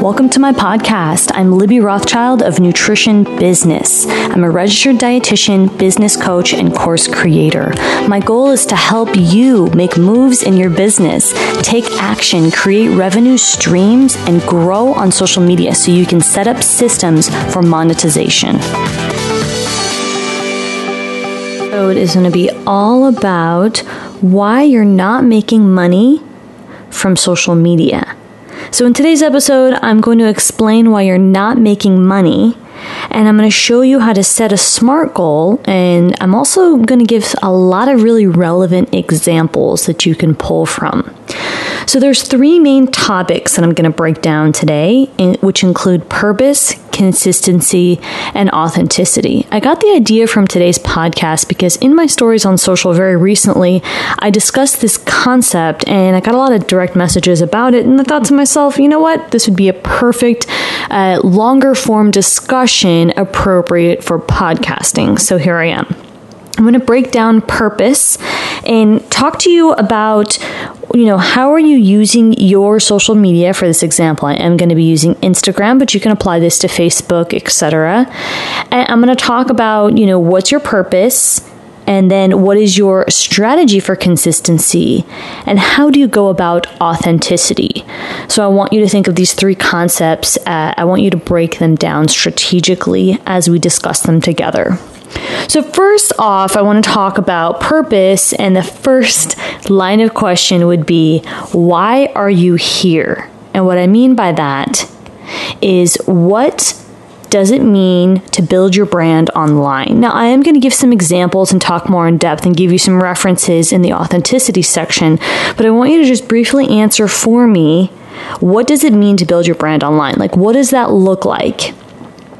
Welcome to my podcast. I'm Libby Rothschild of Nutrition Business. I'm a registered dietitian, business coach, and course creator. My goal is to help you make moves in your business, take action, create revenue streams, and grow on social media so you can set up systems for monetization. Is going to be all about why you're not making money from social media. So, in today's episode, I'm going to explain why you're not making money and I'm going to show you how to set a SMART goal. And I'm also going to give a lot of really relevant examples that you can pull from. So there's three main topics that I'm going to break down today, which include purpose, consistency, and authenticity. I got the idea from today's podcast because in my stories on social very recently, I discussed this concept and I got a lot of direct messages about it. And I thought to myself, you know what? This would be a perfect uh, longer form discussion appropriate for podcasting. So here I am. I'm going to break down purpose and talk to you about you know how are you using your social media? For this example i am going to be using instagram but you can apply this to facebook etc and i'm going to talk about you know what's your purpose and then what is your strategy for consistency and how do you go about authenticity? So i want you to think of these three concepts uh, i want you to break them down strategically as we discuss them together so, first off, I want to talk about purpose, and the first line of question would be why are you here? And what I mean by that is what does it mean to build your brand online? Now, I am going to give some examples and talk more in depth and give you some references in the authenticity section, but I want you to just briefly answer for me what does it mean to build your brand online? Like, what does that look like?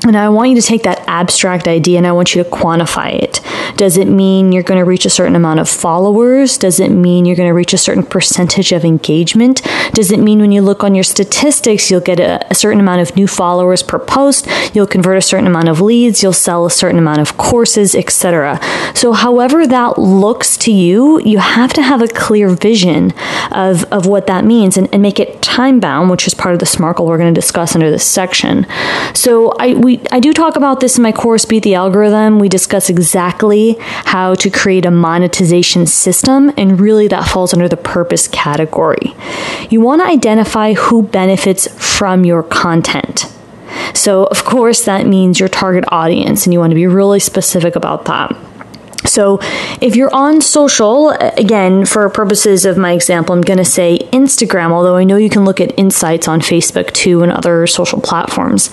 And I want you to take that abstract idea and I want you to quantify it. Does it mean you're going to reach a certain amount of followers? Does it mean you're going to reach a certain percentage of engagement? Does it mean when you look on your statistics, you'll get a, a certain amount of new followers per post? You'll convert a certain amount of leads, you'll sell a certain amount of courses, etc. So, however that looks to you, you have to have a clear vision of, of what that means and, and make it time bound, which is part of the SMART goal we're going to discuss under this section. So, I, we we I do talk about this in my course Beat the Algorithm. We discuss exactly how to create a monetization system and really that falls under the purpose category. You want to identify who benefits from your content. So, of course, that means your target audience, and you want to be really specific about that. So, if you're on social, again, for purposes of my example, I'm going to say Instagram, although I know you can look at insights on Facebook too and other social platforms.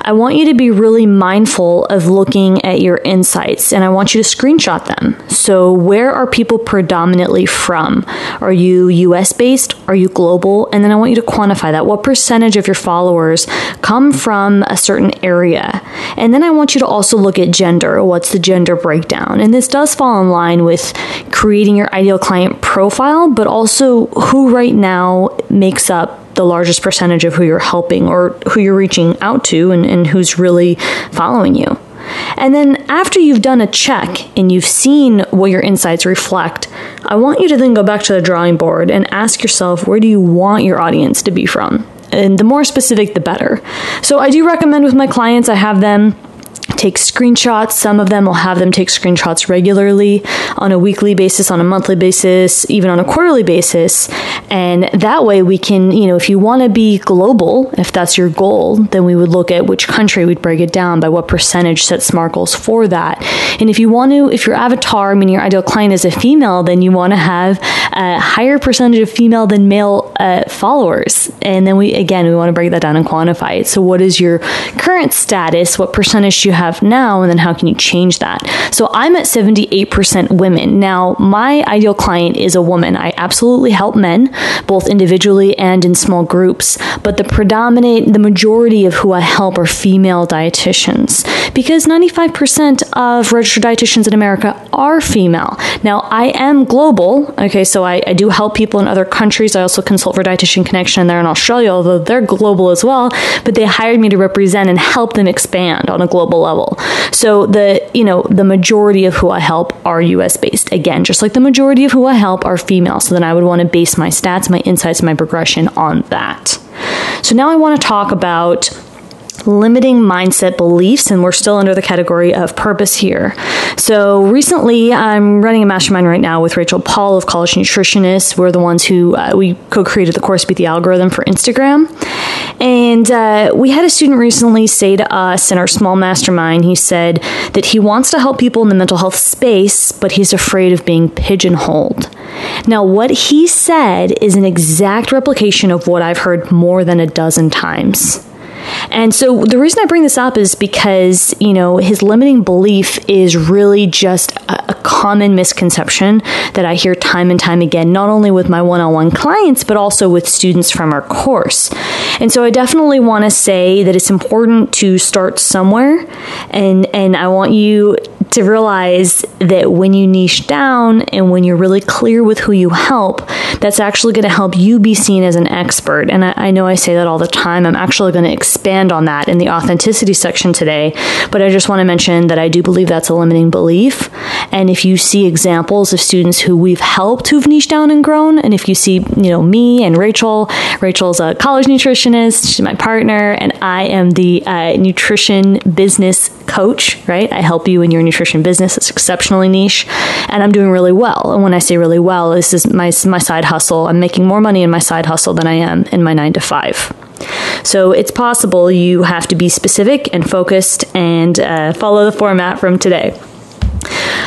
I want you to be really mindful of looking at your insights and I want you to screenshot them. So, where are people predominantly from? Are you US based? Are you global? And then I want you to quantify that. What percentage of your followers come from a certain area? And then I want you to also look at gender. What's the gender breakdown? And this does fall in line with creating your ideal client profile, but also who right now makes up the largest percentage of who you're helping or who you're reaching out to and, and who's really following you. And then after you've done a check and you've seen what your insights reflect, I want you to then go back to the drawing board and ask yourself where do you want your audience to be from? And the more specific, the better. So I do recommend with my clients, I have them take screenshots. Some of them will have them take screenshots regularly on a weekly basis, on a monthly basis, even on a quarterly basis. And that way we can, you know, if you want to be global, if that's your goal, then we would look at which country we'd break it down by what percentage set SMART goals for that. And if you want to, if your avatar, I mean your ideal client is a female, then you want to have a higher percentage of female than male uh, followers. And then we, again, we want to break that down and quantify it. So what is your current status? What percentage you have now? And then how can you change that? So I'm at 78% women. Now, my ideal client is a woman. I absolutely help men, both individually and in small groups, but the predominant, the majority of who I help are female dietitians because 95% of registered dietitians in America are female. Now, I am global, okay, so I, I do help people in other countries. I also consult for Dietitian Connection there in Australia, although they're global as well, but they hired me to represent and help them expand on a global level. So the, you know, the majority of who I help are US based. Again, just like the majority of who I help are female. So then I would want to base my stats, my insights, my progression on that. So now I want to talk about limiting mindset beliefs, and we're still under the category of purpose here. So recently, I'm running a mastermind right now with Rachel Paul of College Nutritionists. We're the ones who uh, we co-created the course Beat the Algorithm for Instagram, and uh, we had a student recently say to us in our small mastermind, he said that he wants to help people in the mental health space, but he's afraid of being pigeonholed. Now, what he said is an exact replication of what I've heard more than a dozen times. And so the reason I bring this up is because, you know, his limiting belief is really just common misconception that I hear time and time again, not only with my one on one clients, but also with students from our course. And so I definitely want to say that it's important to start somewhere. And, and I want you to realize that when you niche down and when you're really clear with who you help, that's actually going to help you be seen as an expert. And I, I know I say that all the time. I'm actually going to expand on that in the authenticity section today. But I just want to mention that I do believe that's a limiting belief. And if you see examples of students who we've helped who've niched down and grown, and if you see, you know, me and Rachel, Rachel's a college nutritionist, she's my partner, and I am the uh, nutrition business coach, right? I help you in your nutrition business. It's exceptionally niche, and I'm doing really well. And when I say really well, this is my, my side hustle. I'm making more money in my side hustle than I am in my nine to five. So it's possible you have to be specific and focused and uh, follow the format from today.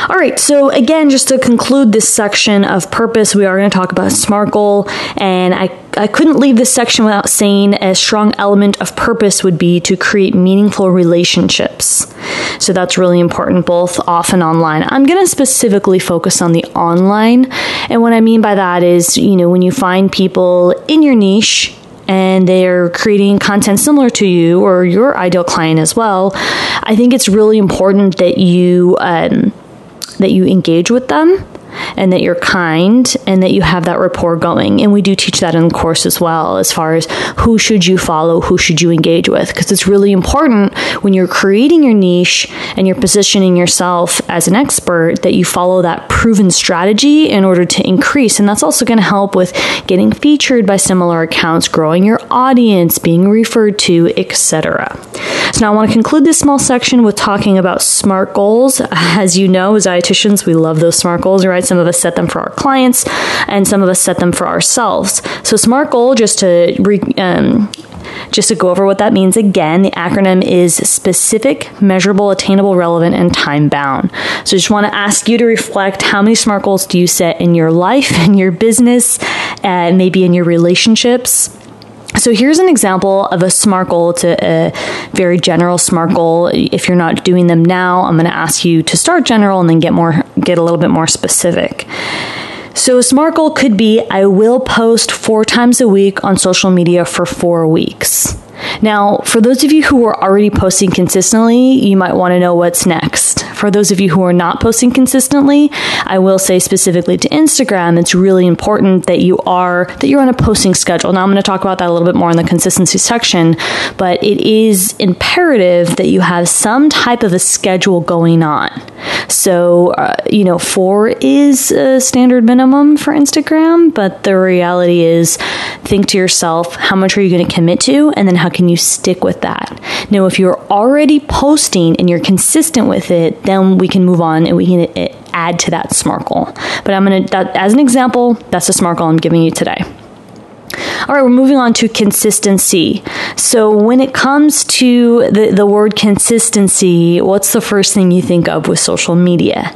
All right, so again, just to conclude this section of purpose, we are going to talk about SMART goal, and I, I couldn't leave this section without saying a strong element of purpose would be to create meaningful relationships. So that's really important, both off and online. I'm going to specifically focus on the online, and what I mean by that is, you know, when you find people in your niche and they're creating content similar to you or your ideal client as well, I think it's really important that you um, that you engage with them and that you're kind and that you have that rapport going. And we do teach that in the course as well, as far as who should you follow, who should you engage with, because it's really important when you're creating your niche and you're positioning yourself as an expert that you follow that proven strategy in order to increase. And that's also going to help with getting featured by similar accounts, growing your audience, being referred to, etc. So now I want to conclude this small section with talking about SMART goals. As you know, as dietitians, we love those SMART goals, right? Some of us set them for our clients, and some of us set them for ourselves. So SMART goal, just to re, um, just to go over what that means again, the acronym is specific, measurable, attainable, relevant, and time bound. So just want to ask you to reflect how many SMART goals do you set in your life, in your business, and maybe in your relationships. So here's an example of a SMART goal. to a, very general SMART goal. If you're not doing them now, I'm going to ask you to start general and then get more, get a little bit more specific. So a SMART goal could be I will post four times a week on social media for four weeks. Now, for those of you who are already posting consistently, you might want to know what's next. For those of you who are not posting consistently, I will say specifically to Instagram, it's really important that you are that you're on a posting schedule. Now I'm going to talk about that a little bit more in the consistency section, but it is imperative that you have some type of a schedule going on. So, uh, you know, four is a standard minimum for Instagram, but the reality is think to yourself, how much are you going to commit to? And then how can you stick with that? Now, if you're already posting and you're consistent with it, then we can move on and we can uh, add to that SMART goal. But I'm going to, as an example, that's the SMART goal I'm giving you today. All right, we're moving on to consistency. So, when it comes to the, the word consistency, what's the first thing you think of with social media?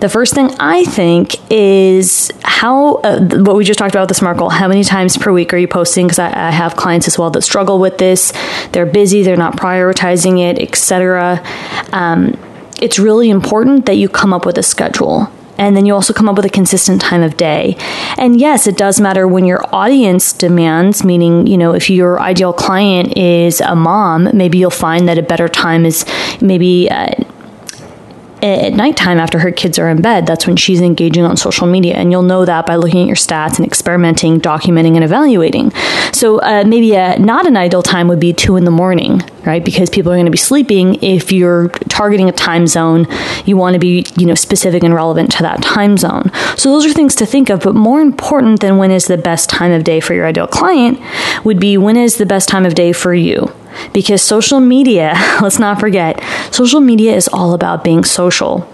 The first thing I think is how, uh, what we just talked about the SMART goal, how many times per week are you posting? Because I, I have clients as well that struggle with this. They're busy, they're not prioritizing it, etc. Um, it's really important that you come up with a schedule and then you also come up with a consistent time of day. And yes, it does matter when your audience demands, meaning, you know, if your ideal client is a mom, maybe you'll find that a better time is maybe uh, at nighttime after her kids are in bed, that's when she's engaging on social media. And you'll know that by looking at your stats and experimenting, documenting, and evaluating. So uh, maybe a, not an ideal time would be two in the morning, right? Because people are going to be sleeping. If you're targeting a time zone, you want to be, you know, specific and relevant to that time zone. So those are things to think of. But more important than when is the best time of day for your ideal client would be when is the best time of day for you because social media, let's not forget, social media is all about being social.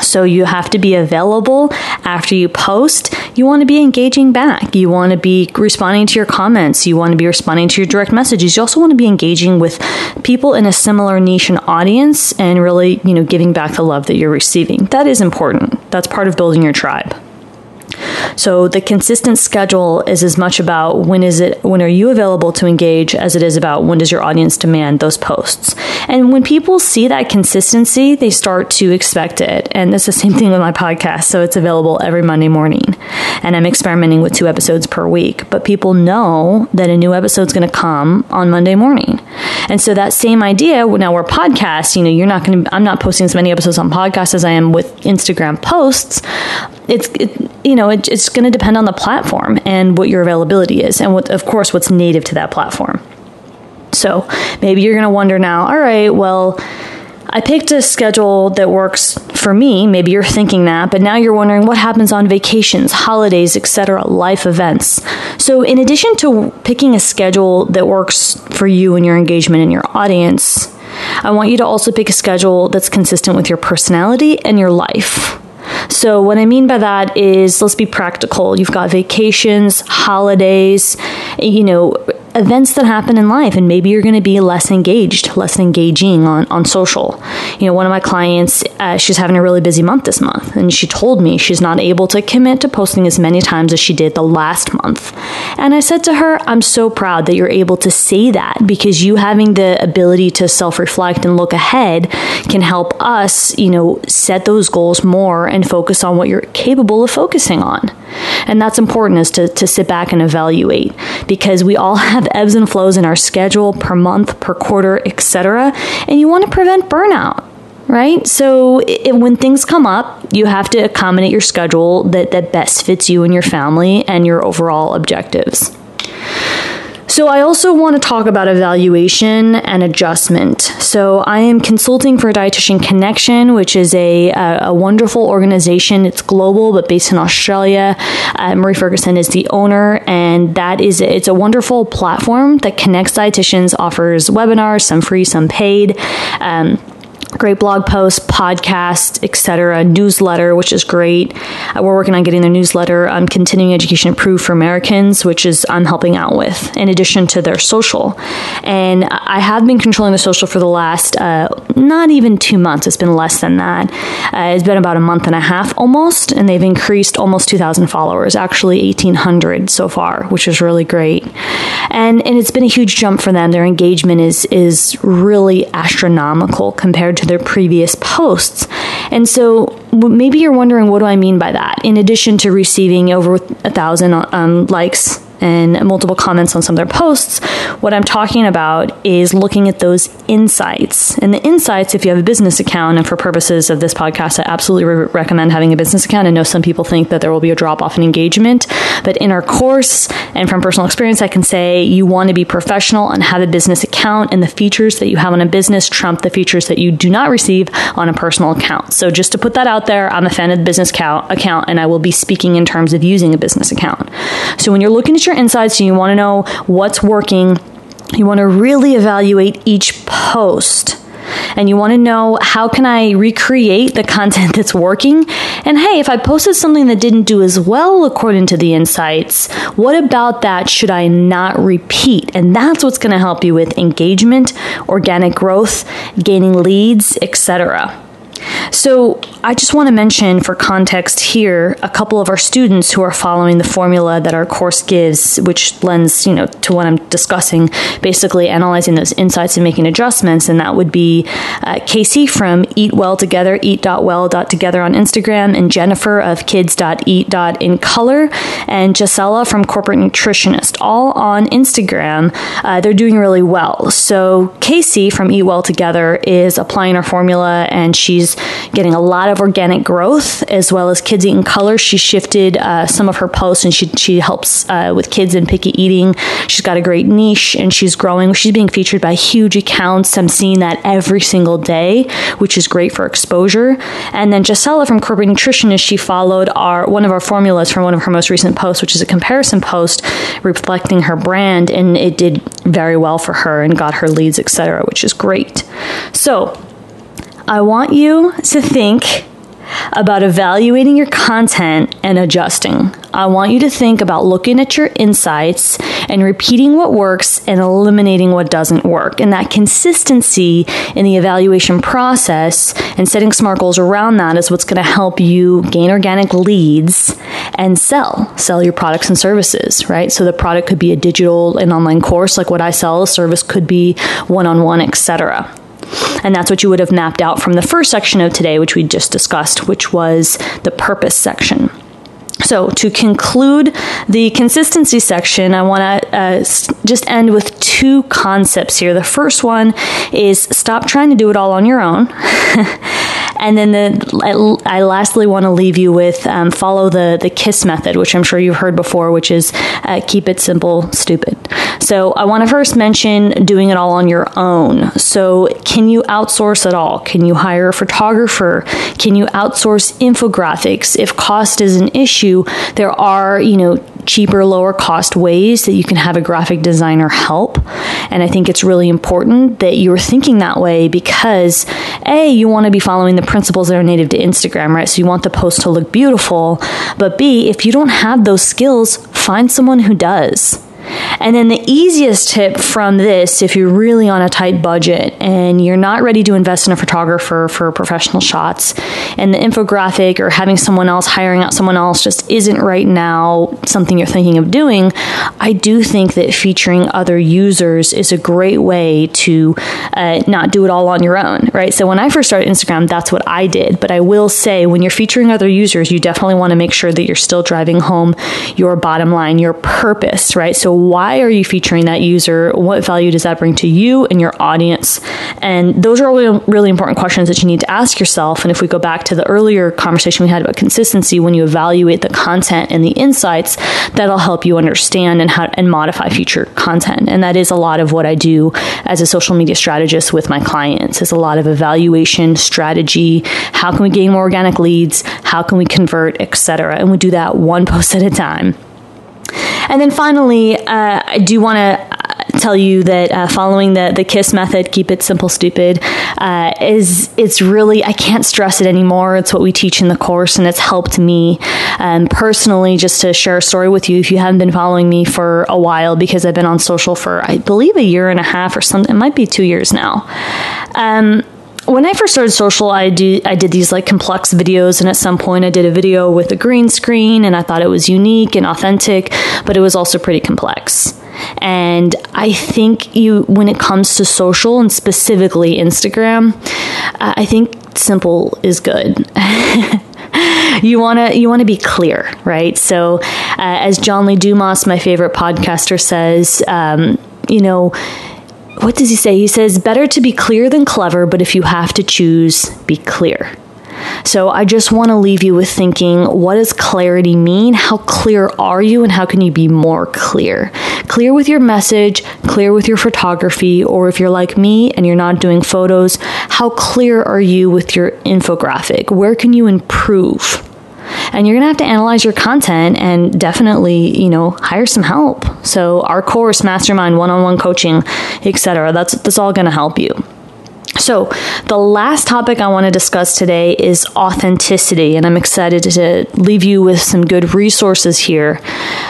So you have to be available after you post. You want to be engaging back. You want to be responding to your comments. You want to be responding to your direct messages. You also want to be engaging with people in a similar niche and audience and really, you know, giving back the love that you're receiving. That is important. That's part of building your tribe. So the consistent schedule is as much about when is it when are you available to engage as it is about when does your audience demand those posts. And when people see that consistency, they start to expect it. And it's the same thing with my podcast. So it's available every Monday morning. And I'm experimenting with two episodes per week. But people know that a new episode's going to come on Monday morning. And so that same idea, now we're podcasts, you know, you're not to, I'm not posting as many episodes on podcasts as I am with Instagram posts. It's, it, you know, it, it's going to depend on the platform and what your availability is, and what, of course, what's native to that platform. So maybe you're going to wonder now, all right, well, I picked a schedule that works for me. Maybe you're thinking that, but now you're wondering what happens on vacations, holidays, etc., life events. So, in addition to picking a schedule that works for you and your engagement and your audience, I want you to also pick a schedule that's consistent with your personality and your life. So, what I mean by that is let's be practical. You've got vacations, holidays, you know, events that happen in life and maybe you're going to be less engaged less engaging on, on social. You know one of my clients uh, she's having a really busy month this month and she told me she's not able to commit to posting as many times as she did the last month. And i said to her i'm so proud that you're able to say that because you having the ability to self-reflect and look ahead can help us you know set those goals more and focus on what you're capable of focusing on. And that's important is to, to sit back and evaluate because we all have ebbs and flows in our schedule per month, per quarter, etc. And you want to prevent burnout right? So it, when things come up, you have to accommodate your schedule that, that best fits you and your family and your overall objectives. So, I also want to talk about evaluation and adjustment. So, I am consulting for Dietitian Connection, which is a, a, a wonderful organization. It's global, but based in Australia. Uh, Maree Ferguson is the owner, and that is it's a wonderful platform that connects dietitians, offers webinars, some free, some paid. Um, great blog posts, podcast, etc., newsletter, which is great. Uh, we're working on getting their newsletter on continuing education approved for Americans, which is I'm helping out with, in addition to their social. And I have been controlling the social for the last uh, not even two months. It's been less than that. Uh, it's been about a month and a half almost, and they've increased almost 2,000 followers, actually 1,800 so far, which is really great. And and it's been a huge jump for them. Their engagement is is really astronomical compared to to their previous posts. And so maybe you're wondering, what do I mean by that? In addition to receiving over a thousand um, likes and multiple comments on some of their posts. What I'm talking about is looking at those insights. And the insights, if you have a business account, and for purposes of this podcast, I absolutely re- recommend having a business account. I know some people think that there will be a drop off in engagement, but in our course and from personal experience, I can say you want to be professional and have a business account, and the features that you have on a business trump the features that you do not receive on a personal account. So just to put that out there, I'm a fan of the business account, and I will be speaking in terms of using a business account. So when you're looking at your your insights and you want to know what's working, you want to really evaluate each post and you want to know how can I recreate the content that's working? And hey, if I posted something that didn't do as well according to the insights, what about that should I not repeat? And that's what's going to help you with engagement, organic growth, gaining leads, etc. So, I just want to mention for context here a couple of our students who are following the formula that our course gives, which lends, you know, to what I'm discussing, basically analyzing those insights and making adjustments. And that would be uh, Casey from Eat Well Together, eat.well.together on Instagram, and Jennifer of kids.eat.incolor, and Gisela from Corporate Nutritionist, all on Instagram. Uh, they're doing really well. So, Casey from Eat Well Together is applying our formula and she's getting a lot of organic growth as well as Kids Eat in Color. She shifted uh, some of her posts and she, she helps uh, with kids and picky eating. She's got a great niche and she's growing. She's being featured by huge accounts. I'm seeing that every single day, which is great for exposure. And then Gisela from Corporate Nutritionist, she followed our one of our formulas from one of her most recent posts, which is a comparison post reflecting her brand, and it did very well for her and got her leads, etc., which is great. So I want you to think about evaluating your content and adjusting. I want you to think about looking at your insights and repeating what works and eliminating what doesn't work. And that consistency in the evaluation process and setting smart goals around that is what's going to help you gain organic leads and sell, sell your products and services, right? So the product could be a digital and online course like what I sell, a service could be one-on-one, etc. And that's what you would have mapped out from the first section of today, which we just discussed, which was the purpose section. So, to conclude the consistency section, I want to uh, just end with two concepts here. The first one is stop trying to do it all on your own. and then the, I, lastly want to leave you with um, follow the, the KISS method, which I'm sure you've heard before, which is uh, keep it simple, stupid. So, I want to first mention doing it all on your own. So, can you outsource at all? Can you hire a photographer? Can you outsource infographics? If cost is an issue, there are, you know, cheaper, lower cost ways that you can have a graphic designer help. And I think it's really important that you're thinking that way because A, you want to be following the principles that are native to Instagram, right? So you want the post to look beautiful. But B, if you don't have those skills, find someone who does. And then the easiest tip from this, if you're really on a tight budget and you're not ready to invest in a photographer for professional shots, and the infographic or having someone else, hiring out someone else just isn't right now something you're thinking of doing, I do think that featuring other users is a great way to uh, not do it all on your own, right? So when I first started Instagram, that's what I did. But I will say, when you're featuring other users, you definitely want to make sure that you're still driving home your bottom line, your purpose, right? So why are you featuring that user? What value does that bring to you and your audience? And those are really, really important questions that you need to ask yourself. And if we go back to the earlier conversation we had about consistency, when you evaluate the content and the insights, that'll help you understand and how and modify future content. And that is a lot of what I do as a social media strategist with my clients. Is a lot of evaluation, strategy, how can we gain more organic leads, how can we convert, etc. And we do that one post at a time. And then finally, uh, I do want to tell you that uh, following the the kiss method keep it simple stupid uh, is it's really i can't stress it anymore. It's what we teach in the course and it's helped me um, personally just to share a story with you if you haven't been following me for a while because i've been on social for i believe a year and a half or something it might be two years now. Um, when I first started social, I do I did these like complex videos, and at some point I did a video with a green screen, and I thought it was unique and authentic, but it was also pretty complex. And I think you, when it comes to social and specifically Instagram, I think simple is good. you want to you want to be clear, right? So, uh, as John Lee Dumas, my favorite podcaster, says, um, you know what does he say? He says, better to be clear than clever, but if you have to choose, be clear. So I just want to leave you with thinking what does clarity mean? How clear are you, and how can you be more clear? Clear with your message, clear with your photography, or if you're like me and you're not doing photos, how clear are you with your infographic? Where can you improve? And you're going to have to analyze your content and definitely, you know, hire some help. So our course, mastermind, one-on-one coaching, etc. That's that's all going to help you. So, the last topic I want to discuss today is authenticity, and I'm excited to leave you with some good resources here.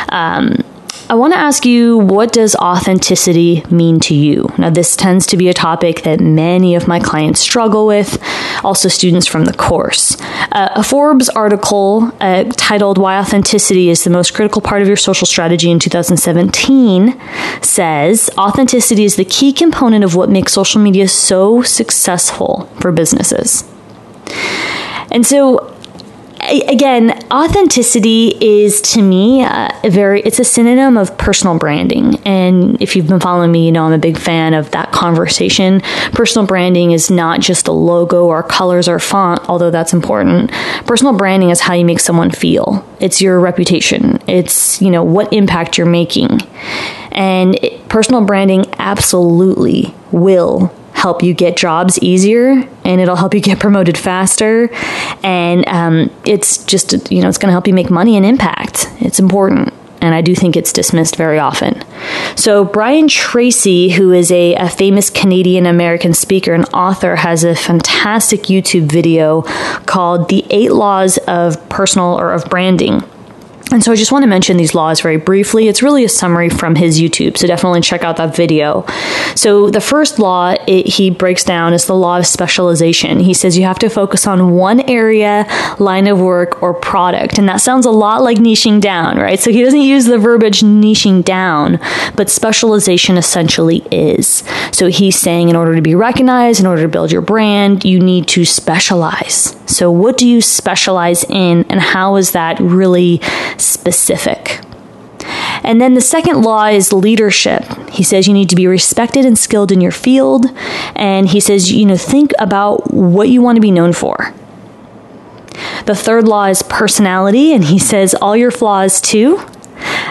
Um, I want to ask you what does authenticity mean to you? Now, this tends to be a topic that many of my clients struggle with, also students from the course. Uh, a Forbes article uh, titled Why Authenticity is the Most Critical Part of Your Social Strategy in 2017 says authenticity is the key component of what makes social media so successful for businesses. And so again, authenticity is to me uh, a very it's a synonym of personal branding. And if you've been following me, you know I'm a big fan of that conversation. Personal branding is not just a logo or colors or font, although that's important. Personal branding is how you make someone feel. It's your reputation. It's, you know, what impact you're making. And it, personal branding absolutely will help you get jobs easier and it'll help you get promoted faster and um, it's just you know it's going to help you make money and impact it's important and I do think it's dismissed very often. So, Brian Tracy, who is a, a famous Canadian American speaker and author, has a fantastic YouTube video called The Eight Laws of Personal or of Branding. And so I just want to mention these laws very briefly. It's really a summary from his YouTube, so definitely check out that video. So the first law it, he breaks down is the law of specialization. He says you have to focus on one area, line of work, or product. And that sounds a lot like niching down, right? So he doesn't use the verbiage niching down, but specialization essentially is. So he's saying in order to be recognized, in order to build your brand, you need to specialize. So what do you specialize in, and how is that really specific. And then the second law is leadership. He says you need to be respected and skilled in your field. And he says, you know, think about what you want to be known for. The third law is personality. And he says all your flaws too.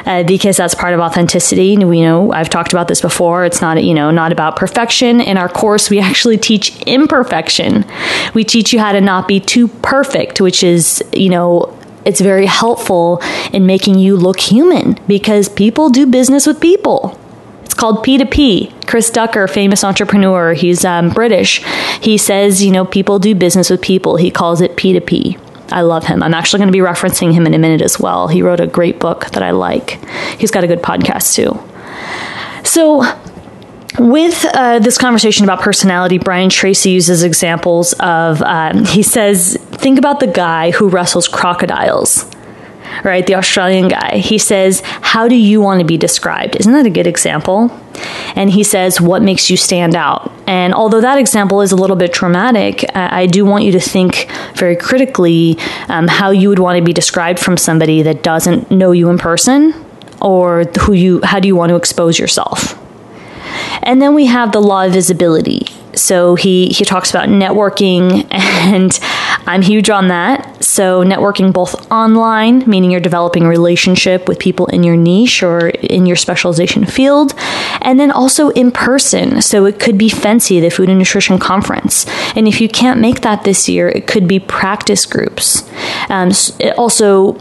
Uh, because that's part of authenticity. We know I've talked about this before. It's not you know not about perfection. In our course, we actually teach imperfection. We teach you how to not be too perfect, which is you know it's very helpful in making you look human because people do business with people. It's called P2P. Chris Ducker, famous entrepreneur, he's um, British. He says, you know, people do business with people. He calls it P2P. I love him. I'm actually going to be referencing him in a minute as well. He wrote a great book that I like. He's got a good podcast too. So, with uh, this conversation about personality, Brian Tracy uses examples of, um, he says, think about the guy who wrestles crocodiles, right? The Australian guy. He says, How do you want to be described? Isn't that a good example? And he says, What makes you stand out? And although that example is a little bit traumatic, I do want you to think very critically um, how you would want to be described from somebody that doesn't know you in person or who you, how do you want to expose yourself? And then we have the law of visibility. So he, he talks about networking, and I'm huge on that. So, networking both online, meaning you're developing a relationship with people in your niche or in your specialization field, and then also in person. So, it could be FNCE, the Food and Nutrition Conference. And if you can't make that this year, it could be practice groups. Um, also,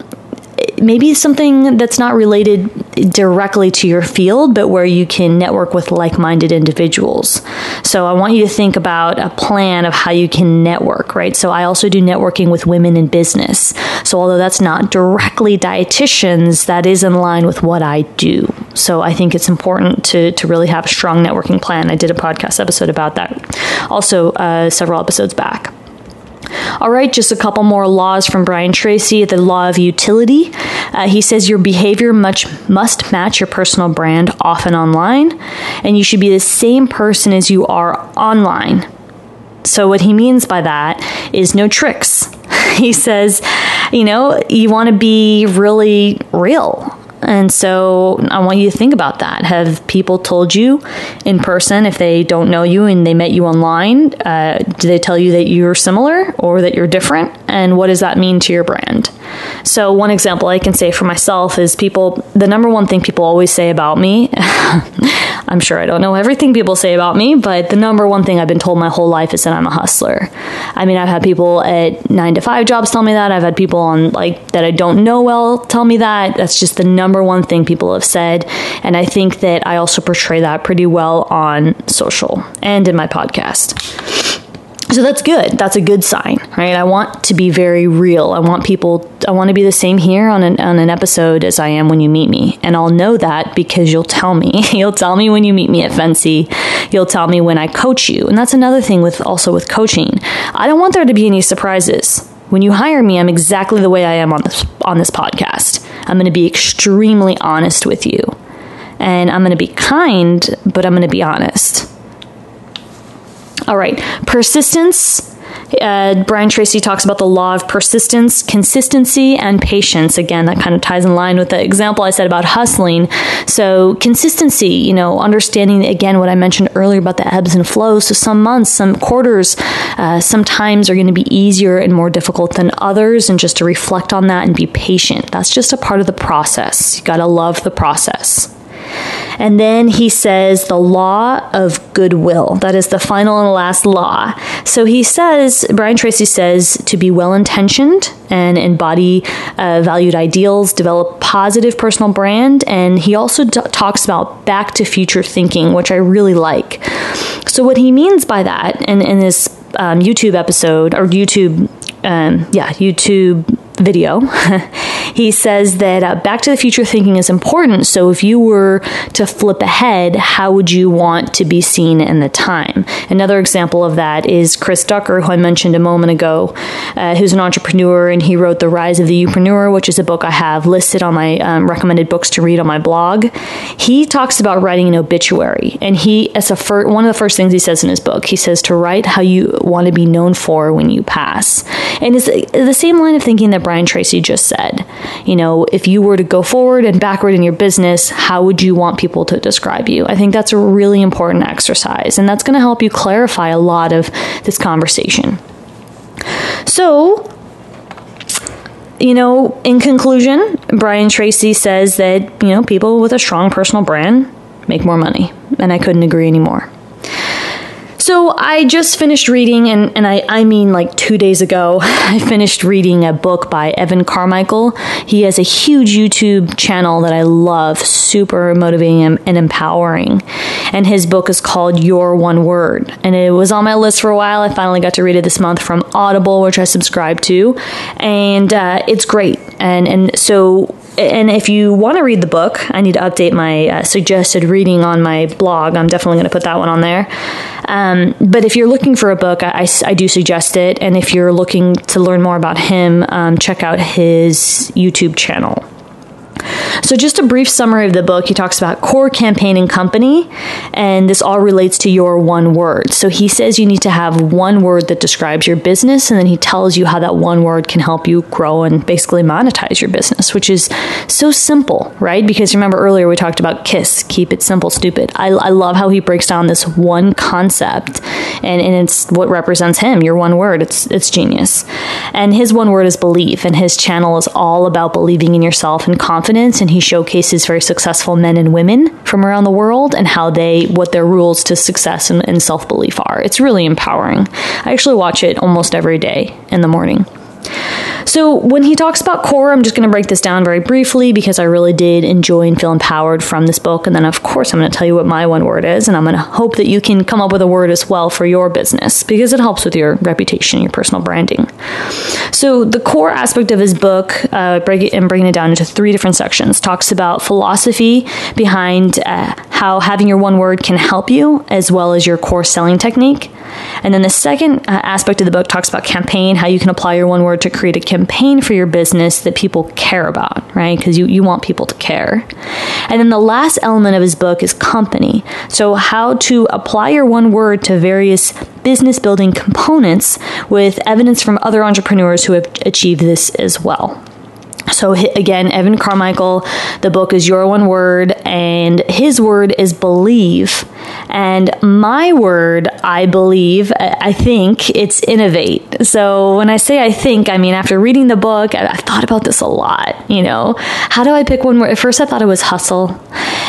maybe something that's not related directly to your field, but where you can network with like minded individuals. So I want you to think about a plan of how you can network, right? So I also do networking with women in business. So although that's not directly dietitians, that is in line with what I do. So I think it's important to, to really have a strong networking plan. I did a podcast episode about that also uh, several episodes back. All right, just a couple more laws from Brian Tracy. The law of utility. Uh, he says your behavior much must match your personal brand often online, and you should be the same person as you are online. So, what he means by that is no tricks. He says, you know, you want to be really real. And so I want you to think about that. Have people told you in person if they don't know you and they met you online? Uh, do they tell you that you're similar or that you're different? And what does that mean to your brand? So, one example I can say for myself is people, the number one thing people always say about me, I'm sure I don't know everything people say about me, but the number one thing I've been told my whole life is that I'm a hustler. I mean, I've had people at nine to five jobs tell me that. I've had people on like that I don't know well tell me that. That's just the number one thing people have said. And I think that I also portray that pretty well on social and in my podcast. So that's good. That's a good sign, right? I want to be very real. I want people, I want to be the same here on an, on an episode as I am when you meet me. And I'll know that because you'll tell me. you'll tell me when you meet me at FNCE. You'll tell me when I coach you. And that's another thing with also with coaching. I don't want there to be any surprises. When you hire me, I'm exactly the way I am on this on this podcast. I'm going to be extremely honest with you. And I'm going to be kind, but I'm going to be honest. All right, persistence uh, Brian Tracy talks about the law of persistence, consistency, and patience. Again, that kind of ties in line with the example I said about hustling. So, consistency, you know, understanding again what I mentioned earlier about the ebbs and flows. So, some months, some quarters, uh, sometimes are going to be easier and more difficult than others, and just to reflect on that and be patient. That's just a part of the process. You got to love the process. And then he says the law of goodwill. That is the final and last law. So he says, Brian Tracy says, to be well intentioned and embody uh, valued ideals, develop positive personal brand. And he also talks about back to future thinking, which I really like. So, what he means by that, and in this um, YouTube episode or YouTube, um, yeah, YouTube video, he says that uh, Back to the Future thinking is important. So if you were to flip ahead, how would you want to be seen in the time? Another example of that is Chris Ducker, who I mentioned a moment ago, uh, who's an entrepreneur and he wrote The Rise of the Youpreneur, which is a book I have listed on my um, recommended books to read on my blog. He talks about writing an obituary, and he, as a fir- one of the first things he says in his book, he says to write how you want to be known for when you pass. And it's the same line of thinking that Brian Tracy just said. You know, if you were to go forward and backward in your business, how would you want people to describe you? I think that's a really important exercise, and that's going to help you clarify a lot of this conversation. So, you know, in conclusion, Brian Tracy says that, you know, people with a strong personal brand make more money. And I couldn't agree anymore. So I just finished reading, and, and I, I mean like two days ago, I finished reading a book by Evan Carmichael. He has a huge YouTube channel that I love, super motivating and empowering. And his book is called Your One Word. And it was on my list for a while. I finally got to read it this month from Audible, which I subscribe to. And uh, it's great. And, and so and if you want to read the book, I need to update my uh, suggested reading on my blog. I'm definitely going to put that one on there. Um, but if you're looking for a book, I, I, do suggest it. And if you're looking to learn more about him, um, check out his YouTube channel. So, just a brief summary of the book. He talks about core campaign and company, and this all relates to your one word. So, he says you need to have one word that describes your business, and then he tells you how that one word can help you grow and basically monetize your business, which is so simple, right? Because remember earlier we talked about KISS, keep it simple, stupid. I, I love how he breaks down this one concept, and, and it's what represents him, your one word. It's, it's genius. And his one word is belief, and his channel is all about believing in yourself and confidence and he showcases very successful men and women from around the world and how they what their rules to success and, and self-belief are. It's really empowering. I actually watch it almost every day in the morning so, when he talks about core, I'm just going to break this down very briefly because I really did enjoy and feel empowered from this book. And then, of course, I'm going to tell you what my one word is. And I'm going to hope that you can come up with a word as well for your business because it helps with your reputation, your personal branding. So, the core aspect of his book, uh, break it and breaking it down into three different sections, talks about philosophy behind uh, how having your one word can help you, as well as your core selling technique. And then the second uh, aspect of the book talks about campaign, how you can apply your one word to create a campaign for your business that people care about, right? Because you, you want people to care. And then the last element of his book is company. So, how to apply your one word to various business building components with evidence from other entrepreneurs who have achieved this as well. So, again, Evan Carmichael, the book is Your One Word, and his word is believe. And my word, I believe, I think it's innovate. So, when I say I think, I mean, after reading the book, I thought about this a lot. You know, how do I pick one word? At first, I thought it was hustle.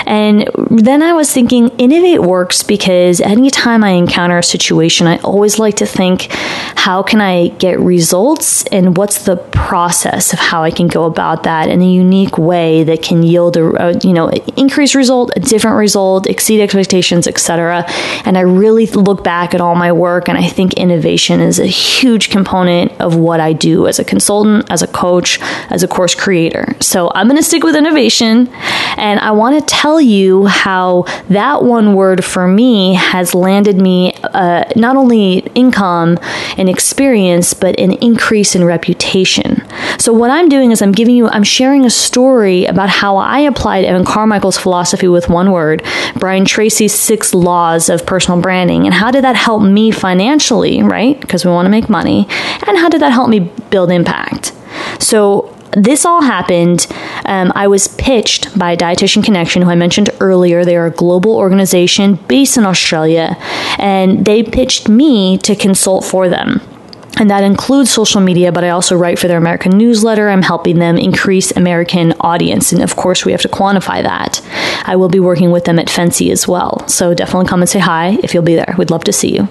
And then I was thinking innovate works because anytime I encounter a situation, I always like to think, how can I get results and what's the process of how I can go about that in a unique way that can yield a, a you know increased result, a different result, exceed expectations, etc. And I really look back at all my work, and I think innovation is a huge component of what I do as a consultant, as a coach, as a course creator. So I'm going to stick with innovation, and I want to tell you how that one word for me has landed me uh, not only income and experience, but an increase in reputation. So what I'm doing is I'm giving you, I'm sharing a story about how I applied Evan Carmichael's philosophy with one word, Brian Tracy's six laws of personal branding, and how did that help me financially, right? Because we want to make money. And how did that help me build impact? So this all happened. Um, I was pitched by Dietitian Connection, who I mentioned earlier. They are a global organization based in Australia, and they pitched me to consult for them. And that includes social media, but I also write for their American newsletter. I'm helping them increase American audience. And of course, we have to quantify that. I will be working with them at FNCE as well. So definitely come and say hi if you'll be there. We'd love to see you.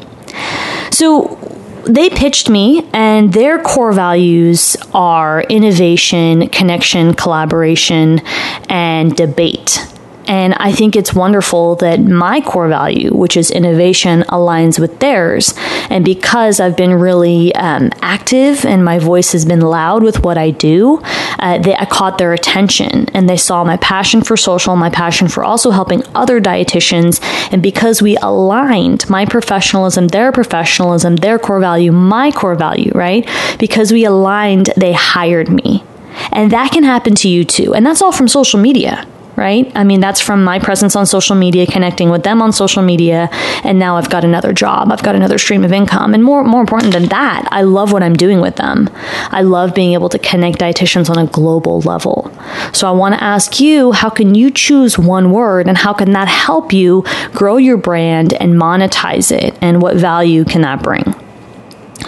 So, they pitched me, and their core values are innovation, connection, collaboration, and debate. And I think it's wonderful that my core value, which is innovation, aligns with theirs. And because I've been really um, active and my voice has been loud with what I do, uh, they, I caught their attention and they saw my passion for social, my passion for also helping other dietitians. And because we aligned my professionalism, their professionalism, their core value, my core value, right? Because we aligned, they hired me. And that can happen to you too. And that's all from social media right? I mean, that's from my presence on social media, connecting with them on social media, and now I've got another job. I've got another stream of income. And more more important than that, I love what I'm doing with them. I love being able to connect dietitians on a global level. So I want to ask you, how can you choose one word and how can that help you grow your brand and monetize it and what value can that bring?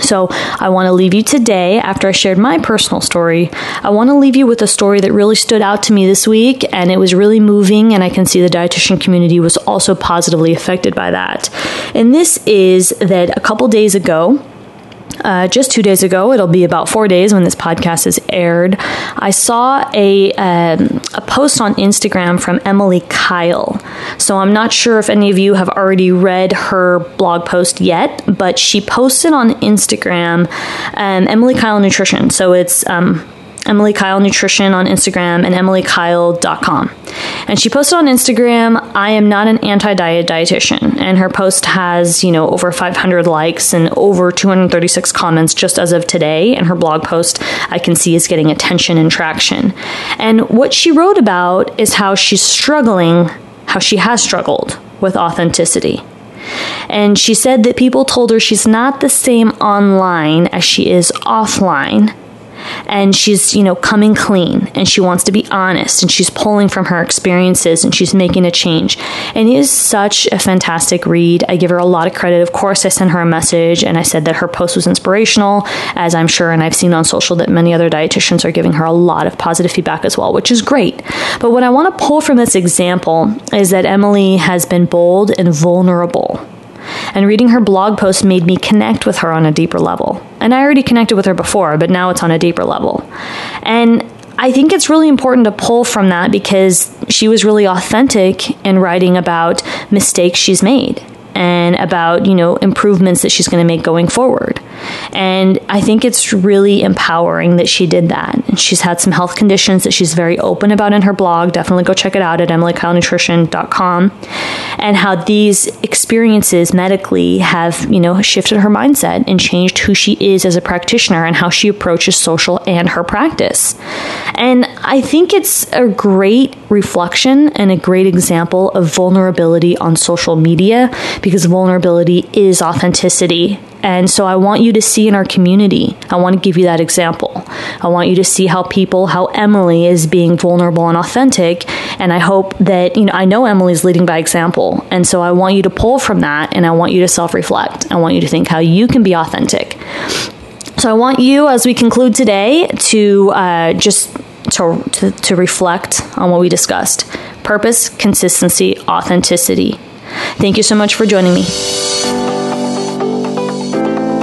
So, I want to leave you today, after I shared my personal story, I want to leave you with a story that really stood out to me this week and it was really moving, and I can see the dietitian community was also positively affected by that. And this is that a couple days ago, uh, just two days ago, it'll be about four days when this podcast is aired. I saw a um, a post on Instagram from Emily Kyle. So I'm not sure if any of you have already read her blog post yet, but she posted on Instagram um, Emily Kyle Nutrition. So it's um, Emily Kyle Nutrition on Instagram and emilykyle.com. And she posted on Instagram, I am not an anti diet dietitian. And her post has, you know, over 500 likes and over 236 comments just as of today. And her blog post I can see is getting attention and traction. And what she wrote about is how she's struggling, how she has struggled with authenticity. And she said that people told her she's not the same online as she is offline and she's, you know, coming clean and she wants to be honest and she's pulling from her experiences and she's making a change. And it is such a fantastic read. I give her a lot of credit. Of course, I sent her a message and I said that her post was inspirational, as I'm sure and I've seen on social that many other dietitians are giving her a lot of positive feedback as well, which is great. But what I want to pull from this example is that Emily has been bold and vulnerable and reading her blog post made me connect with her on a deeper level. And I already connected with her before, but now it's on a deeper level. And I think it's really important to pull from that because she was really authentic in writing about mistakes she's made and about, you know, improvements that she's going to make going forward. And I think it's really empowering that she did that. And she's had some health conditions that she's very open about in her blog. Definitely go check it out at emilykylenutrition.com. And how these experiences medically have, you know, shifted her mindset and changed who she is as a practitioner and how she approaches social and her practice. And I think it's a great reflection and a great example of vulnerability on social media because vulnerability is authenticity. And so I want you to see in our community, I want to give you that example. I want you to see how people, how Emily is being vulnerable and authentic. And I hope that, you know, I know Emily's leading by example. And so I want you to pull from that and I want you to self reflect. I want you to think how you can be authentic. So I want you, as we conclude today, to uh, just to, to, to reflect on what we discussed purpose, consistency, authenticity. Thank you so much for joining me.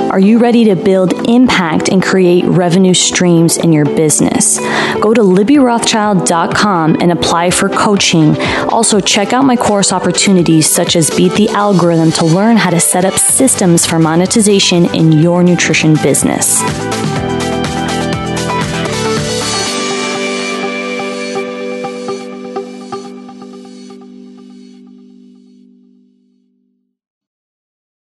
Are you ready to build impact and create revenue streams in your business? Go to libbyrothschild.com and apply for coaching. Also, check out my course opportunities such as Beat the Algorithm to learn how to set up systems for monetization in your nutrition business.